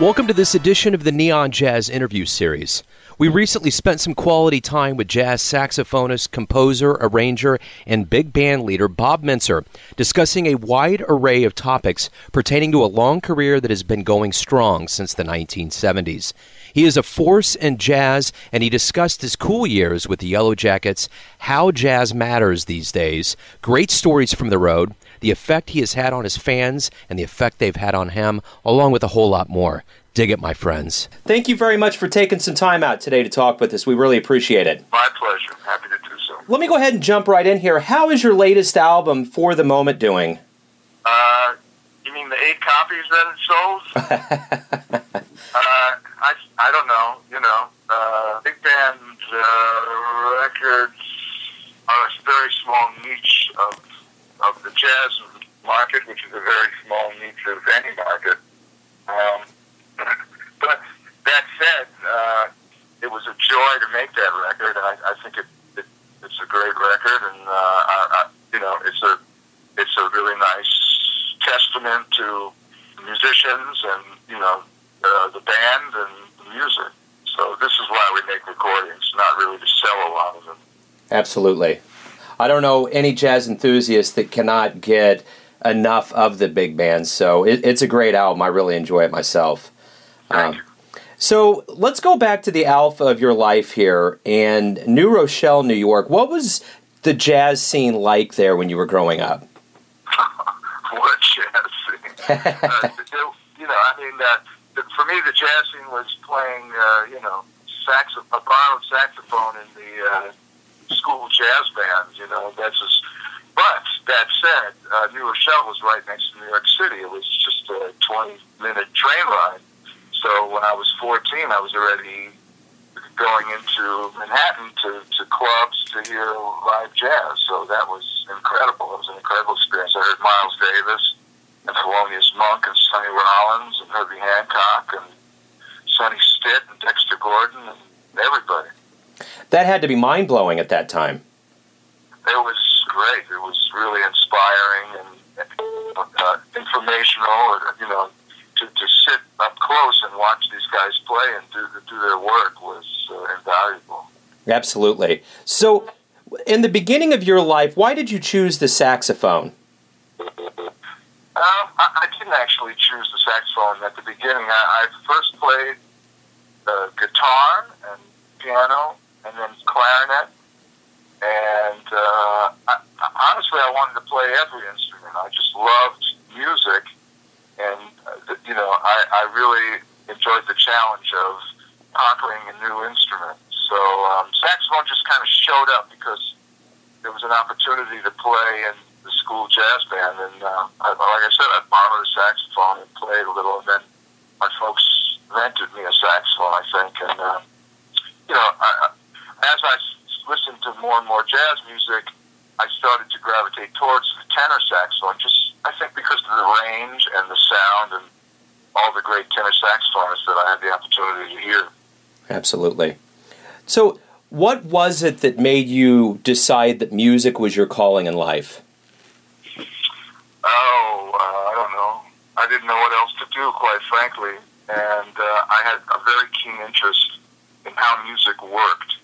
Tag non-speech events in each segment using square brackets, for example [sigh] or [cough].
Welcome to this edition of the Neon Jazz Interview Series. We recently spent some quality time with jazz saxophonist, composer, arranger, and big band leader Bob Mintzer, discussing a wide array of topics pertaining to a long career that has been going strong since the 1970s. He is a force in jazz, and he discussed his cool years with the Yellowjackets, how jazz matters these days, great stories from the road, the effect he has had on his fans, and the effect they've had on him, along with a whole lot more. Dig it, my friends. Thank you very much for taking some time out today to talk with us. We really appreciate it. My pleasure. Happy to do so. Let me go ahead and jump right in here. How is your latest album, For the Moment, doing? Uh, you mean the eight copies that it sold? [laughs] uh, I, I don't know. You know, uh, big band uh, records are a very small niche of, of the jazz market, which is a very small niche of any market. Um, but that said, uh, it was a joy to make that record, and I, I think it, it, it's a great record, and uh, I, I, you know, it's a it's a really nice testament to musicians and you know uh, the band and the music. So this is why we make recordings, not really to sell a lot of them. Absolutely. I don't know any jazz enthusiast that cannot get enough of the big bands. So it, it's a great album. I really enjoy it myself. Um, so let's go back to the alpha of your life here and New Rochelle, New York. What was the jazz scene like there when you were growing up? [laughs] what jazz scene? [laughs] uh, you know, I mean, uh, for me, the jazz scene was playing, uh, you know, sax- a borrowed saxophone in the uh, school jazz bands. You know, that's just. But that said, uh, New Rochelle was right next to New York City. It was just a 20 minute train ride. So when I was 14, I was already going into Manhattan to, to clubs to hear live jazz. So that was incredible. It was an incredible experience. I heard Miles Davis and Thelonious Monk and Sonny Rollins and Herbie Hancock and Sonny Stitt and Dexter Gordon and everybody. That had to be mind blowing at that time. It was great. It was really inspiring and uh, informational. You know, to, to sit up close and watch these guys play and do, do their work was uh, invaluable. Absolutely. So, in the beginning of your life, why did you choose the saxophone? Um, I, I didn't actually choose the saxophone at the beginning. I, I first played uh, guitar and piano and then clarinet. And uh, I, honestly, I wanted to play every instrument. I just loved music and uh, you know, I, I really enjoyed the challenge of conquering a new instrument. So um, saxophone just kind of showed up because there was an opportunity to play in the school jazz band, and uh, I, like I said, I borrowed a saxophone and played a little, and then my folks rented me a saxophone, I think, and uh, you know, I, as I listened to more and more jazz music, I started to gravitate towards the tenor saxophone, just I think because of the range and the sound and all the great tenor saxophonists that I had the opportunity to hear. Absolutely. So, what was it that made you decide that music was your calling in life? Oh, uh, I don't know. I didn't know what else to do, quite frankly, and uh, I had a very keen interest in how music worked,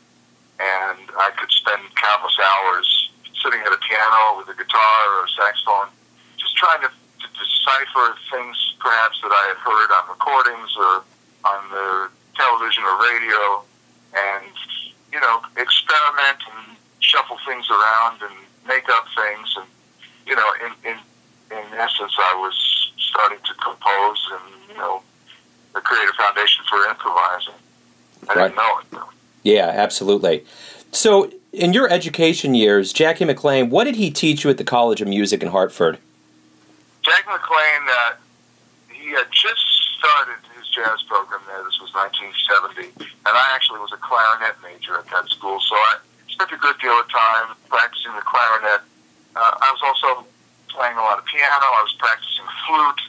and I could spend countless hours sitting at a piano with a guitar or saxophone, just trying to, to decipher things perhaps that I had heard on recordings or on the television or radio, and you know, experiment and shuffle things around and make up things, and you know, in in in essence, I was starting to compose and you know, create a foundation for improvising. I right. didn't know it. Yeah, absolutely. So, in your education years, Jackie McLean, what did he teach you at the College of Music in Hartford? Jackie McLean, uh, he had just started his jazz program there. This was 1970, and I actually was a clarinet major at that school, so I spent a good deal of time practicing the clarinet. Uh, I was also playing a lot of piano. I was practicing flute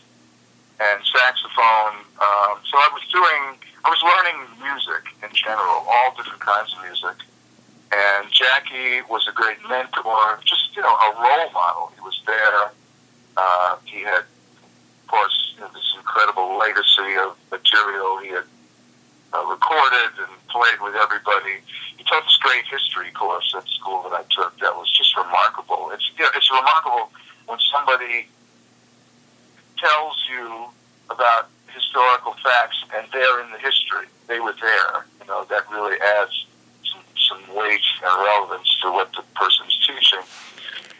and saxophone. Um, so I was doing, I was learning music in general, all different kinds of music. And Jackie was a great mentor, just, you know, a role model. He was there. Uh, he had, of course, you know, this incredible legacy of material he had uh, recorded and played with everybody. He taught this great history course at school that I took that was just remarkable. It's you know, it's remarkable when somebody tells you about facts and they're in the history. They were there. You know that really adds some, some weight and relevance to what the person's teaching.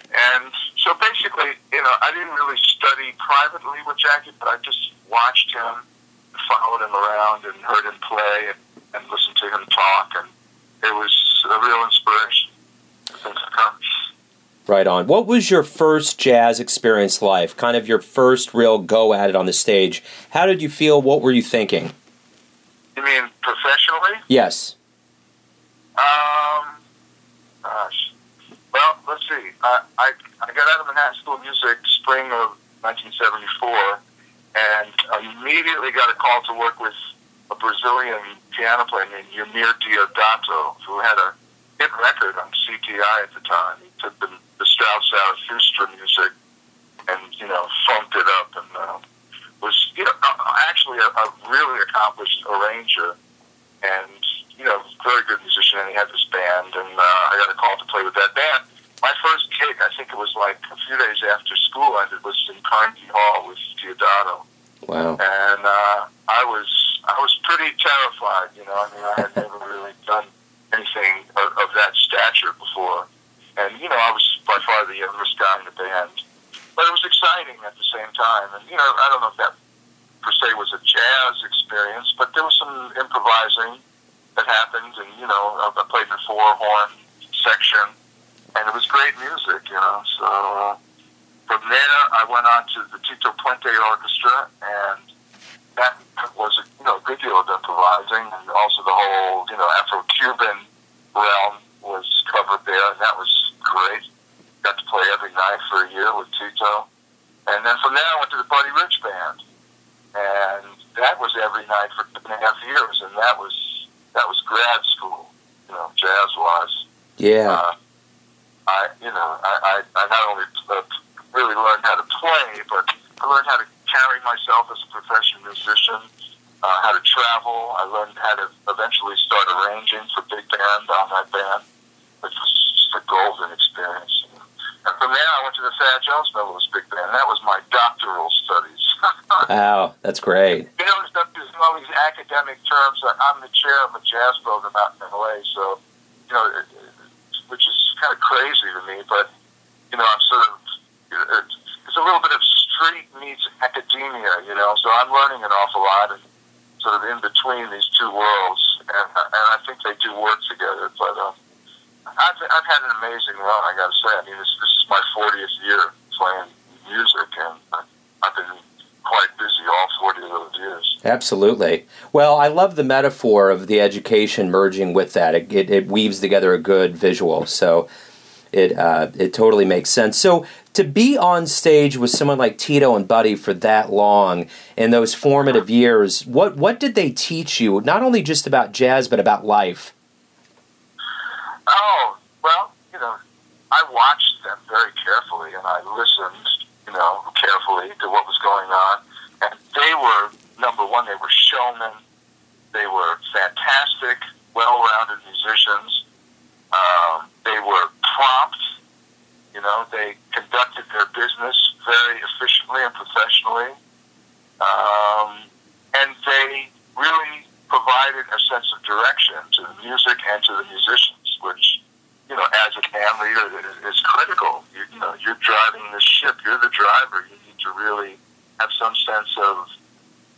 And so basically, you know, I didn't really study privately with Jackie, but I just watched him followed him around and heard him play and, and listened to him talk, and it was a real. Right on. What was your first jazz experience like? Kind of your first real go at it on the stage. How did you feel? What were you thinking? You mean professionally? Yes. Um, gosh. Well, let's see. I, I, I got out of Manhattan School of Music spring of 1974 and I immediately got a call to work with a Brazilian piano player named Eumir Deodato, who had a hit record on CTI at the time. He took the, the Strauss Zarathustra music and, you know, funked it up and uh, was, you know, actually a, a really accomplished arranger and, you know, very good musician. And he had this band, and uh, I got a call to play with that band. My first gig, I think it was like a few days after school ended, was in Carnegie Hall with Deodato. Wow. And uh, I was I was pretty terrified. You know, I mean, I had never [laughs] really done anything of, of that stature before, and you know, I was by far the youngest guy in the band. But it was exciting at the same time, and you know, I don't know if that per se was a jazz experience, but there was some improvising that happened, and you know, I played a four horn section, and it was great music. You know, so. Uh, from there, I went on to the Tito Puente Orchestra, and that was a you know good deal of improvising, and also the whole you know Afro-Cuban realm was covered there, and that was great. Got to play every night for a year with Tito, and then from there I went to the Buddy Rich Band, and that was every night for two and a half years, and that was that was grad school, you know, jazz wise. Yeah. Uh, I you know I I, I not only uh, really learned how to play, but I learned how to carry myself as a professional musician, uh, how to travel. I learned how to eventually start arranging for big band on that band, which was just a golden experience. And from there, I went to the Thad Jones Mel Lewis Big Band. That was my doctoral studies. wow, that's great. You know, there's, all these academic terms. I'm the chair of a jazz program out in LA, so, you know, which is kind of crazy to me, but, you know, I'm sort of it's a little bit of street meets academia, you know. So I'm learning an awful lot, and sort of in between these two worlds, and, and I think they do work together. But um, I've I've had an amazing run. I got to say. I mean, this this is my 40th year playing music, and I've been quite busy all 40 of those years. Absolutely. Well, I love the metaphor of the education merging with that. It, it, it weaves together a good visual. So it uh, it totally makes sense. So to be on stage with someone like Tito and Buddy for that long in those formative years, what what did they teach you? Not only just about jazz, but about life. Oh well, you know, I watched them very carefully, and I listened, you know, carefully to what was going on, and they were number one. They were showmen. They were fantastic, well-rounded musicians. Um, they were prompt you know, they conducted their business very efficiently and professionally, um, and they really provided a sense of direction to the music and to the musicians, which, you know, as a band leader, is, is critical. You, you know, you're driving the ship. You're the driver. You need to really have some sense of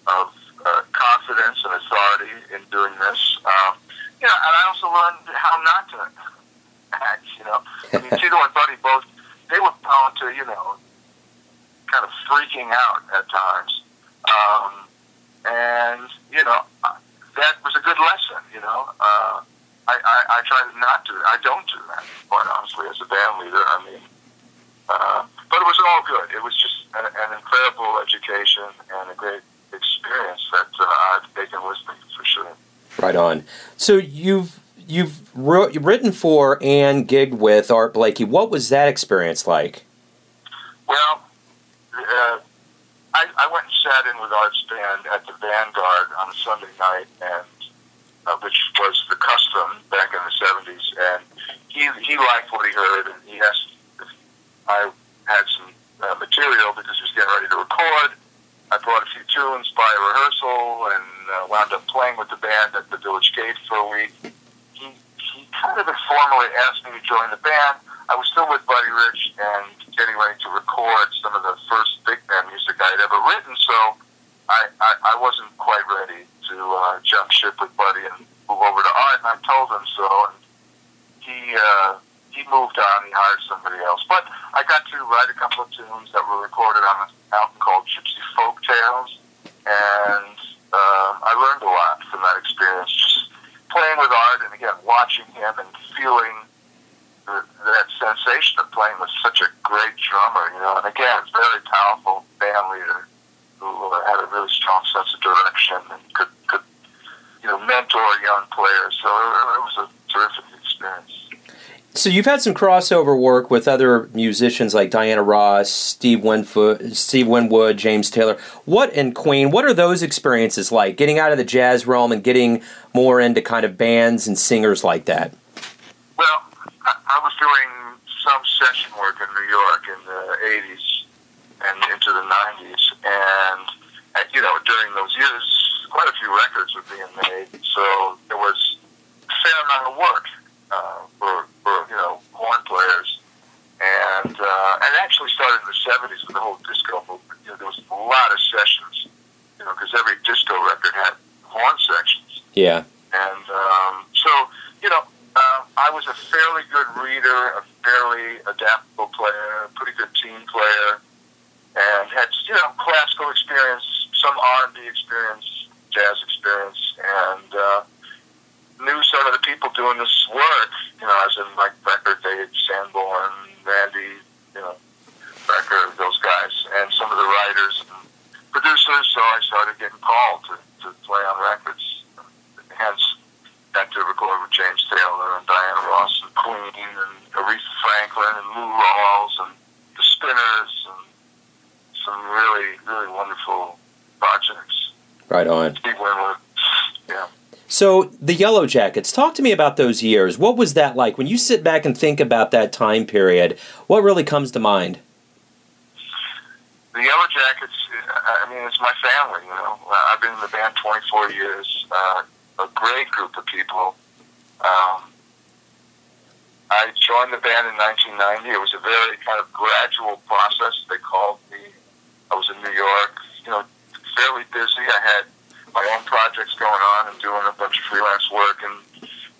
of uh, confidence and authority in doing this. Um, you know, and I also learned how not to act. You know, I mean, [laughs] Tito and Buddy both they were prone to you know kind of freaking out at times, um, and you know that was a good lesson. You know, uh, I, I I try to not to. I don't do that quite honestly as a band leader. I mean. Uh, but it was all good. It was just an, an incredible education and a great experience that uh, I've taken with me for sure. Right on. So you've you've wrote, written for and gigged with Art Blakey. What was that experience like? Well, uh, I, I went and sat in with Art's band at the Vanguard on a Sunday night, and uh, which was the custom back in the '70s. And he he liked what he heard, and he asked if I had some uh, material because he was getting ready to record. I brought a few tunes by rehearsal and uh, wound up playing with the band at the Village Gate for a week. He he kind of informally asked me to join the band. I was still with Buddy Rich and getting ready to record some of the first big band music I had ever written, so I, I, I wasn't quite ready to uh, jump ship with Buddy and move over to art, and I told him so, and he uh, he moved on. He hired somebody else, but I got to write a couple of tunes that were recorded on an album called Gypsy Folk Tales, and um, I learned a lot from that experience. Just playing with art, and again watching him and feeling the, that sensation of playing with such a great drummer, you know, and again, very powerful band leader who uh, had a really strong sense of direction and could, could you know, mentor young players. So it was a terrific experience. So you've had some crossover work with other musicians like Diana Ross, Steve Winwood, Steve Winwood, James Taylor. What and Queen? What are those experiences like? Getting out of the jazz realm and getting more into kind of bands and singers like that. Well, I, was doing some session work in New York in the '80s and into the '90s, and you know during those years, quite a few records were being made, so there was a fair amount of work uh, for, for you know horn players, and uh, and actually started in the '70s with the whole disco movement. You know, there was a lot of sessions, you know, because every disco record had horn sections. Yeah. And um, so, you know, uh, I was a fairly good reader, a fairly adaptable player, a pretty good team player, and had you know classical experience, some R and B experience, jazz experience, and uh, knew some of the people doing this work. You know, as in like Brecker, Dave Sanborn, Randy, you know, Brecker, those guys, and some of the writers and producers. So I started getting called to, to play on records. Hence, got to record with James Taylor and Diana Ross and Queen and Aretha Franklin and Lou Rawls and the Spinners and some really, really wonderful projects. Right on. Steve Winwood, yeah. So the Yellowjackets, talk to me about those years. What was that like when you sit back and think about that time period? What really comes to mind? The Yellowjackets, I mean, it's my family. You know, I've been in the band 24 years. Uh, a great group of people. Um, I joined the band in 1990. It was a very kind of gradual process. They called me. I was in New York, you know, fairly busy. I had my own projects going on and doing a bunch of freelance work and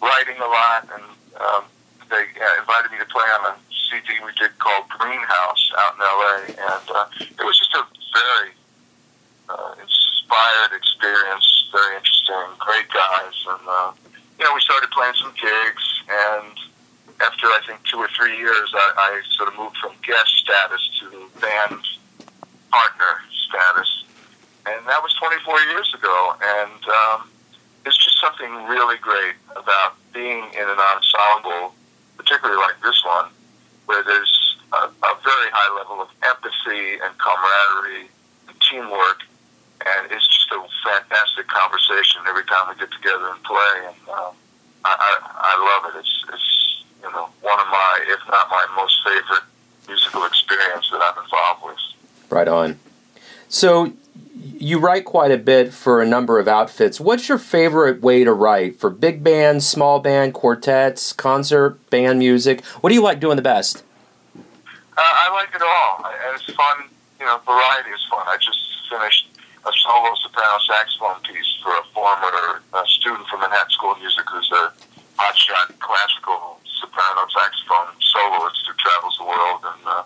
writing a lot. And um, they uh, invited me to play on a CD we did called Greenhouse out in LA. And uh, it was just a very uh, inspired experience, very interesting, great guys. And, uh, you know, we started playing some gigs. And after, I think, two or three years, I, I sort of moved from guest status to band partner status and that was 24 years ago. And um, it's just something really great about being in an ensemble, particularly like this one, where there's a, a very high level of empathy and camaraderie and teamwork, and it's just a fantastic conversation every time we get together and play. And um, I, I, I love it. It's, it's you know one of my, if not my most favorite musical experience that I'm involved with. Right on. So you write quite a bit for a number of outfits. What's your favorite way to write for big band, small band, quartets, concert, band music? What do you like doing the best? Uh, I like it all, and it's fun. You know, variety is fun. I just finished a solo soprano saxophone piece for a former uh, student from Manhattan School of Music who's a hotshot classical soprano saxophone soloist who travels the world, and uh,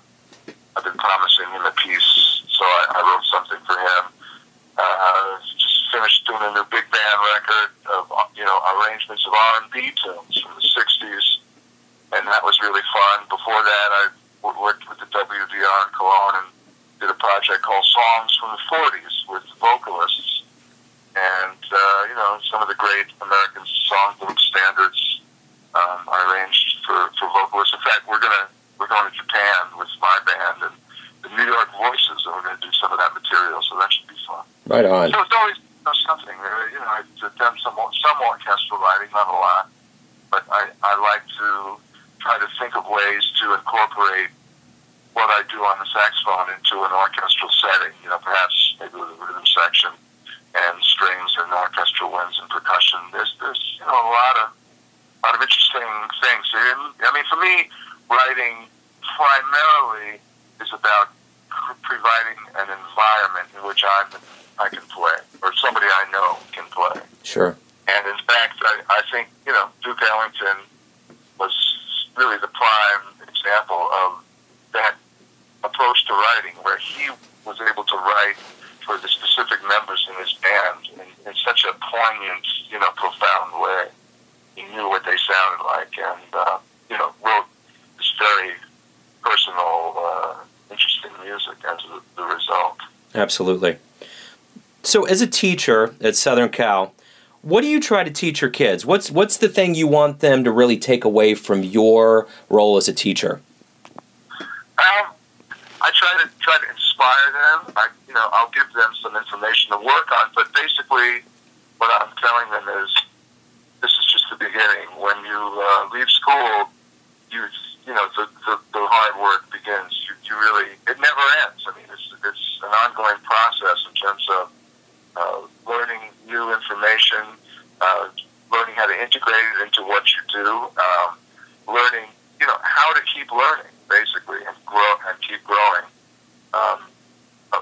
I've been promising him a piece, so I, I wrote something for him. Uh, just finished doing a new big band record of you know arrangements of R and B tunes from the '60s, and that was really fun. Before that, I worked with the WDR in Cologne and did a project called Songs from the '40s with vocalists, and uh, you know some of the great American songbook standards. Um, I arranged for for vocalists. In fact, we're gonna we're going to Japan with my band and the New York Voices, and we're going to do some of that material. So that should be fun. Right on. So it's always something. You know, I've done some some orchestral writing, not a lot, but I I like to try to think of ways to incorporate what I do on the saxophone into an orchestral setting. You know, perhaps maybe with a rhythm section and strings and orchestral winds and percussion. There's there's you know a lot of lot of interesting things. I mean, for me, writing primarily is about providing an environment in which I'm I can play or somebody I know can play. Sure. And in fact, I, I think you know Duke Ellington was really the prime example of that approach to writing, where he was able to write for the specific members in his band in, in such a poignant, you know, profound way. He knew what they sounded like, and uh, you know, wrote this very personal, uh, interesting music as a, the result. Absolutely. So, as a teacher at Southern Cal, what do you try to teach your kids? What's what's the thing you want them to really take away from your role as a teacher? Um, I try to try to inspire them. I, you know, I'll give them some information to work on, but basically, what I'm telling them is, this is just the beginning. When you uh, leave school, you you know the, the the hard work begins. You, you really it never ends. I mean, it's it's an ongoing process in terms of uh, learning new information, uh, learning how to integrate it into what you do, um, learning you know how to keep learning basically and grow and keep growing. Um,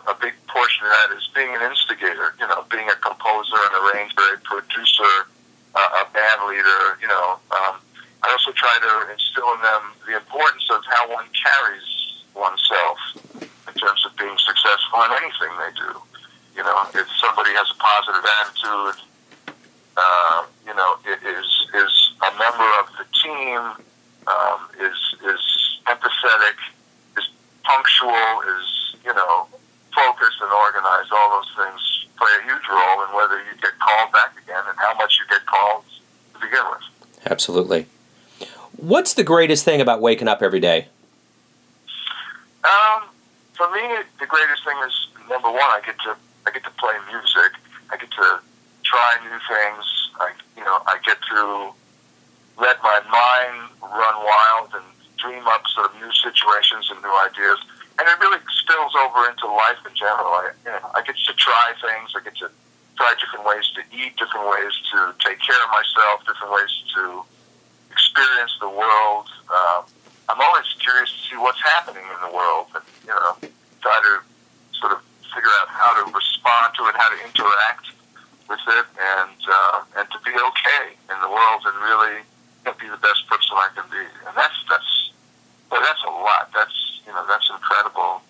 a, big portion of that is being an instigator. You know, being a composer, an arranger, a producer, uh, a band leader. You know, um, I also try to instill in them the importance of how one carries oneself in terms of being successful in anything they do. You know, if somebody has a positive attitude, uh, you know, is is a member of the team, um, is is empathetic, is punctual, is, you know, focused and organized. All those things play a huge role in whether you get called back again and how much you get called to begin with. Absolutely. What's the greatest thing about waking up every day? Um, for me, the greatest thing is number one, I get to I get to play music. I get to try new things. I you know I get to let my mind run wild and dream up sort of new situations and new ideas. And it really spills over into life in general. I, you know, I get to try things. I get to try different ways to eat, different ways to take care of myself, different ways to experience the world. Um, I'm always curious to see what's happening in the world, and you know, try to sort of figure out how to respond to it, how to interact with it, and uh, and to be okay in the world, and really be the best person I can be. And that's that's but that's a lot. That's you know that's incredible.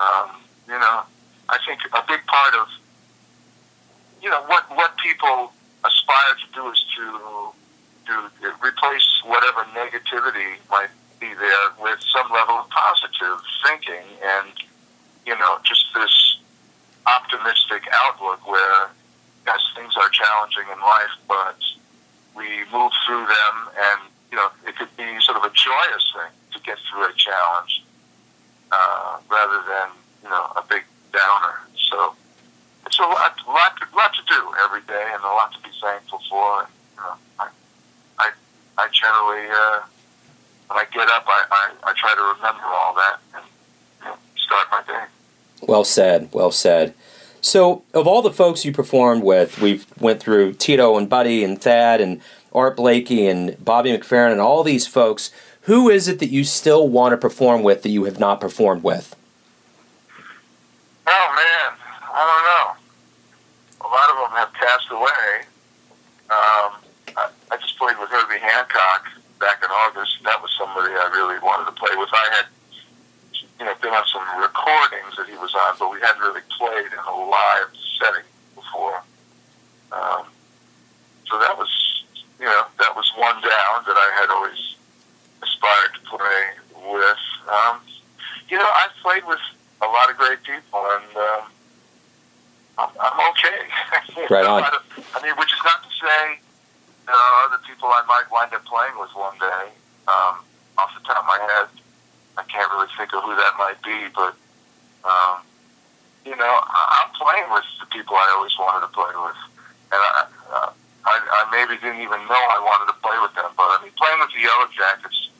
Um, you know, I think a big part of you know what what people aspire to do is to to replace whatever negativity might be there with some level of positive thinking and you know just this optimistic outlook where yes things are challenging in life but we move through them and you know it could be sort of a joyous thing to get through a challenge uh, rather than you know a big downer. So it's a lot, lot, lot to do every day, and a lot to be thankful for. And, you know, I, I, I generally uh, when I get up, I, I, I try to remember all that and you know, start my day. Well said. Well said. So, of all the folks you performed with, we've went through Tito and Buddy and Thad and Art Blakey and Bobby McFerrin and all these folks. Who is it that you still want to perform with that you have not performed with? Oh man, I don't know. A lot of them have passed away. Um, I, I just played with Herbie Hancock back in August. That was somebody I really wanted to play with. I had, you know, been on some recordings that he was on, but we hadn't really played in a live setting before. Um, so that was, you know, that was one down that I had always aspired to play with. Um, you know, I've played with a lot of great people, and um, I'm, I'm okay. [laughs] right on. I mean, which is not to say there are other people I might wind up playing with one day. Um, off the top of my head, I can't really think of who that might be, but um, you know, I'm playing with the people I always wanted to play with, and I, uh, I, I maybe didn't even know I wanted to play with them. But I mean, playing with the Yellowjackets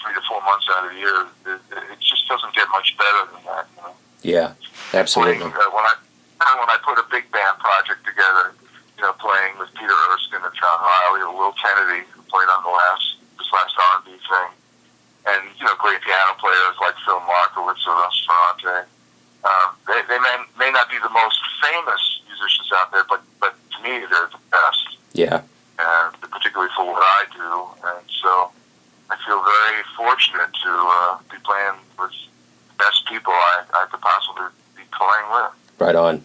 three to four months out of the year, it, it just doesn't get much better than that. You know? Yeah, absolutely. Playing, uh, when I when I put a big band project together, you know, playing with Peter Erskine or John Riley or Will Kennedy, who played on the last this last R and B thing, and you know, great piano players like Phil Markowitz or Russ Ferrante. Um, they they may, may not be the most famous musicians out there, but but to me, they're the best. Yeah. And particularly for what I do, and so I feel very fortunate to uh, be playing with the best people I, I could possibly be playing with. Right on.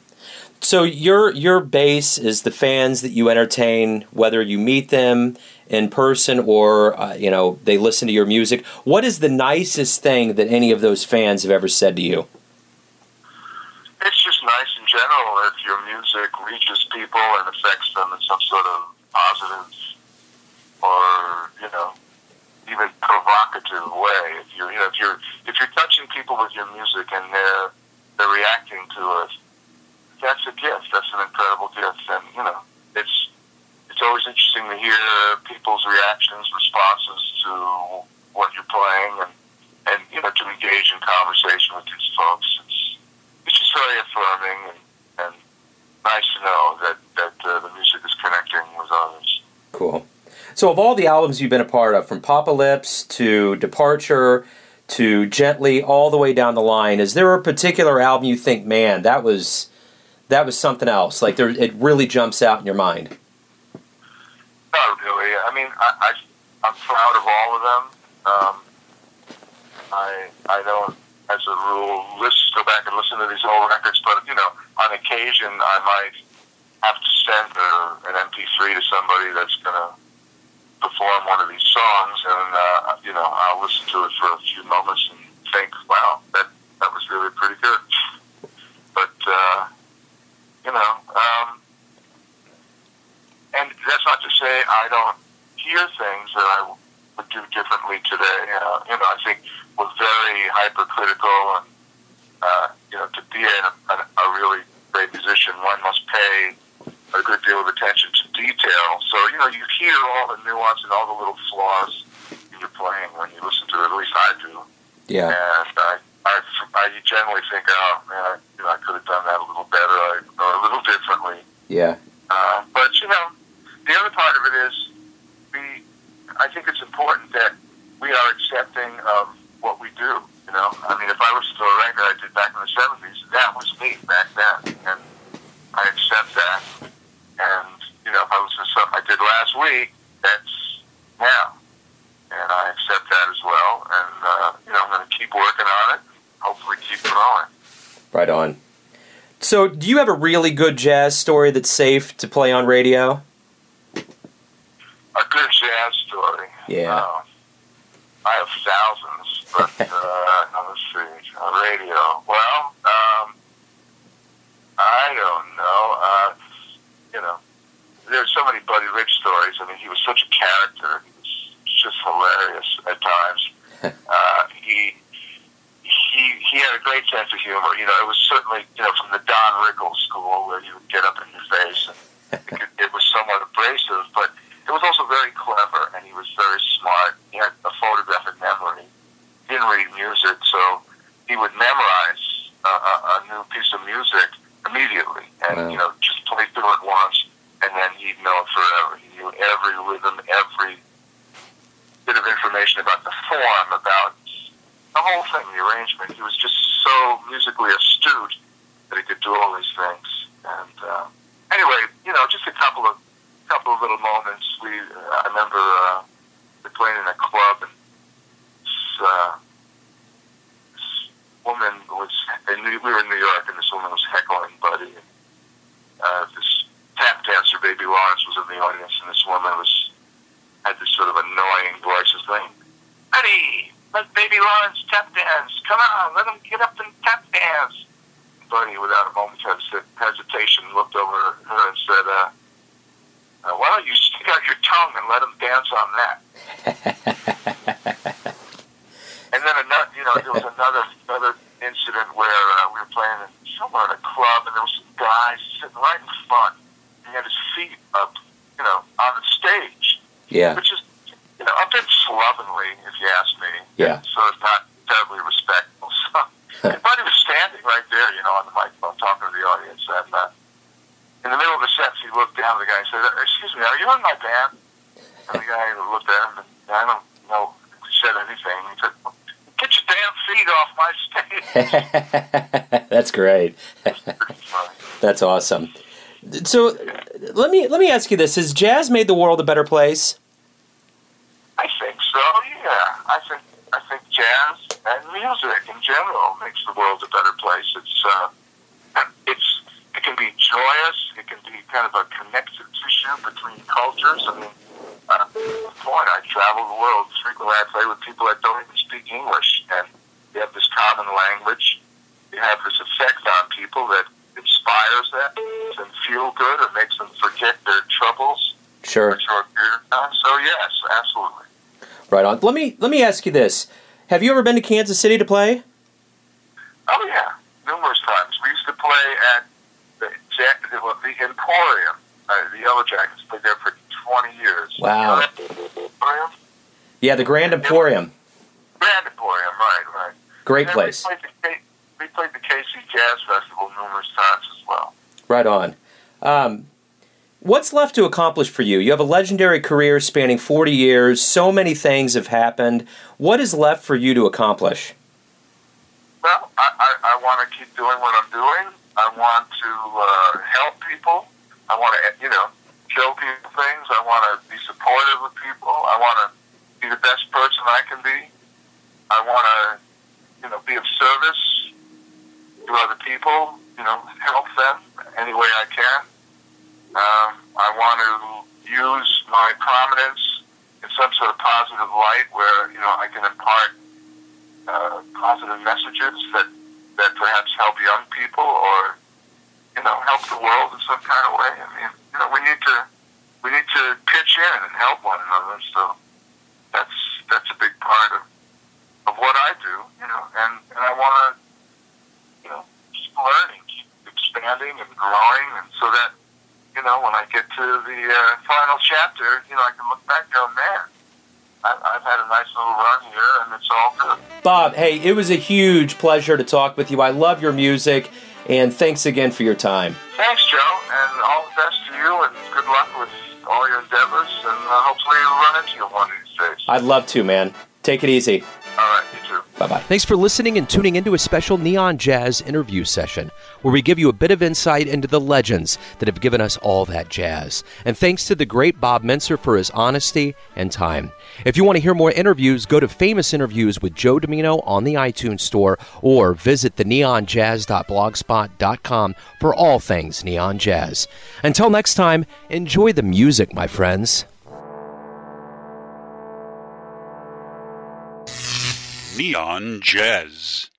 So your your base is the fans that you entertain, whether you meet them in person or uh, you know they listen to your music. What is the nicest thing that any of those fans have ever said to you? It's just nice in general if your music reaches people and affects them in some sort of positive or you know even provocative way. If you're you know if you're if you're touching people with your music and they're they're reacting to it, that's a gift. That's an incredible gift, and you know it's it's always interesting to hear people's reactions, responses to what you're playing, and and you know to engage in conversation with these folks. It's it's just very affirming and, and nice to know that that uh, the music is connecting with others. Cool. So, of all the albums you've been a part of, from Apocalypse to Departure to Gently, all the way down the line, is there a particular album you think, man, that was that was something else? Like, there, it really jumps out in your mind. Not really. I mean, I, I I'm proud of all of them. Um, I I don't, as a rule, listen, go back and listen to these old records, but you know, on occasion, I might have to send a, an MP3 to somebody that's gonna perform one of these songs, and uh, you know, I'll listen to it for a few moments and think, "Wow, that that was really pretty good." But uh, you know, um, and that's not to say I don't hear things that I would do differently today. Uh, you know, I think we're very hypercritical, and uh, you know, to be a, a, a really great musician, one must pay a good deal of attention to detail. So, you know, you hear all the nuance and all the little flaws in your playing when you listen to it. At least I do. Yeah. And I, I, I generally think, oh, man, I, you know, I could have done that a little better or a little differently. Yeah. Uh, but, you know, the other part of it is we, I think it's important that we are accepting of what we do. You know, I mean, if I listen to a record I did back in the 70s, that was me back then. And I accept that. And, you know, if I listen to stuff I did last week, that's now. And I accept that as well. And, uh, you know, I'm going to keep working on it, hopefully keep growing. Right on. So, do you have a really good jazz story that's safe to play on radio? A good jazz story. Yeah. Uh, I have thousands, but [laughs] uh, let's see. On radio. Well, um, I don't know. Uh, you know, there's so many Buddy Rich stories. I mean, he was such a character. He was just hilarious at times. [laughs] uh, he he he had a great sense of humor. You know, it was certainly you know from the Don Rickles school where you would get up in your face and it, could, it was somewhat abrasive, but it was also very clever and he was very smart. He had a photographic memory. He didn't read music, so he would memorize a, a, a new piece of music immediately, and Wow. you know, just play through it once, and then he'd know it forever. He knew every rhythm, every bit of information about the form, about the whole thing, the arrangement. He was just so musically astute that he could do all these things. And uh, anyway, you know, just a couple of couple of little moments. We, uh, I remember uh, we playing in a club, and this, uh, this woman was. And we were in New York, and this woman was heckling Buddy. And, uh, this tap dancer, Baby Lawrence, was in the audience, and this woman was had this sort of "Buddy, let Baby Lawrence tap dance. Come on, let him get up and tap dance." Buddy, without a moment's hesitation, looked over at her and said, uh, uh, "Why don't you stick out your tongue and let him dance on that?" [laughs] And then another, you know, there was another another incident where uh, we were playing in somewhere in a club, and there was some guy sitting right in front. He had his feet up, you know, on the stage, Yeah. which is, you know, a bit slovenly, if you ask me. Yeah. So it's not terribly respectful. So, but he was standing right there, you know, on the microphone talking to the audience. And uh, in the middle of the sentence, he looked down at the guy and said, "Excuse me, are you in my band?" And the guy looked at him, and I don't know if he said anything. He said, "Get your damn feet off my stage." That's great. [laughs] That's awesome. So let me let me ask you this: Has jazz made the world a better place? I think so. Yeah, I think I think jazz and music in general makes the world a better place. It's uh, it's it can be joyous. It can be kind of a connective tissue between cultures. I mean, uh, point I travel the world frequently. I play with people that don't even speak English, and we have this common language. You have this effect on people that inspires them, makes them feel good, or makes them forget their troubles Sure. short period of time. So yes, absolutely. Right on. Let me let me ask you this: Have you ever been to Kansas City to play? Oh yeah, numerous times. We used to play at the Jack, the, the Emporium. Uh, the Yellowjackets played there for twenty years. Wow. You know that Emporium? Yeah, the Grand Emporium. Grand Emporium, right, right. Great place. We played, the, we played the KC Jazz Festival numerous times as well. Right on. Um, what's left to accomplish for you? You have a legendary career spanning 40 years. So many things have happened. What is left for you to accomplish? Well, I, I, I want to keep doing what I'm doing. I want to uh, help people. I want to, you know, show people things. I want to be supportive of people. I want to be the best person I can be. I want to, you know, be of service to other people. You know, help them any way I can. Um, I want to use my prominence in some sort of positive light where you know I can impart uh, positive messages that that perhaps help young people or you know help the world in some kind of way. I mean, you know, we need to we need to pitch in and help one another. So that's that's a big part of of what I do. You know, and and I want to you know keep learning, keep expanding and growing, and so that you know when I get to the uh, final chapter, you know, I can look back and go, man. I- I've had a nice little run here, and it's all good. Bob, hey, it was a huge pleasure to talk with you. I love your music, and thanks again for your time. Thanks, Joe, and all the best to you, and good luck with all your endeavors, and uh, hopefully you'll run into you one of these days. I'd love to, man. Take it easy. Bye bye. Thanks for listening and tuning into a special Neon Jazz interview session where we give you a bit of insight into the legends that have given us all that jazz. And thanks to the great Bob Mintzer for his honesty and time. If you want to hear more interviews, go to Famous Interviews with Joe Dimino on the iTunes Store or visit the neonjazz.blogspot.com for all things neon jazz. Until next time, enjoy the music, my friends. Neon Jazz.